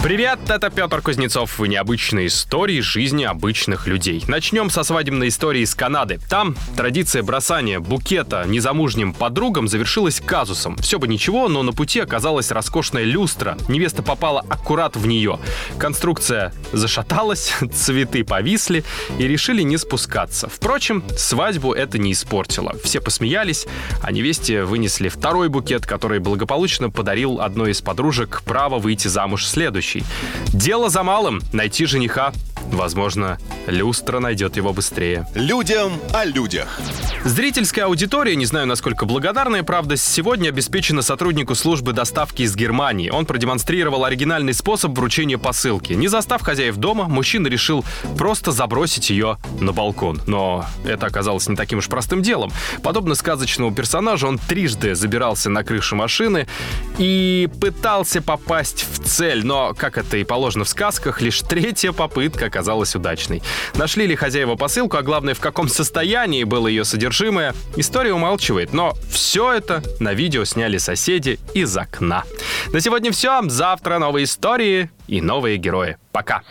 Привет, это Петр Кузнецов и необычные истории жизни обычных людей. Начнем со свадебной истории из Канады. Там традиция бросания букета незамужним подругам завершилась казусом. Все бы ничего, но на пути оказалась роскошная люстра. Невеста попала аккурат в нее. Конструкция зашаталась, цветы повисли и решили не спускаться. Впрочем, свадьбу это не испортило. Все посмеялись, а невесте вынесли второй букет, который благополучно подарил одной из подружек право выйти замуж следующий следующий. Дело за малым — найти жениха. Возможно, люстра найдет его быстрее. Людям о людях. Зрительская аудитория, не знаю, насколько благодарная, правда, сегодня обеспечена сотруднику службы доставки из Германии. Он продемонстрировал оригинальный способ вручения посылки. Не застав хозяев дома, мужчина решил просто забросить ее на балкон. Но это оказалось не таким уж простым делом. Подобно сказочному персонажу, он трижды забирался на крышу машины и пытался попасть в цель. Но, как это и положено в сказках, лишь третья попытка оказалась удачной. Нашли ли хозяева посылку, а главное, в каком состоянии было ее содержимое, история умалчивает, но все это на видео сняли соседи из окна. На сегодня все. Завтра новые истории и новые герои. Пока.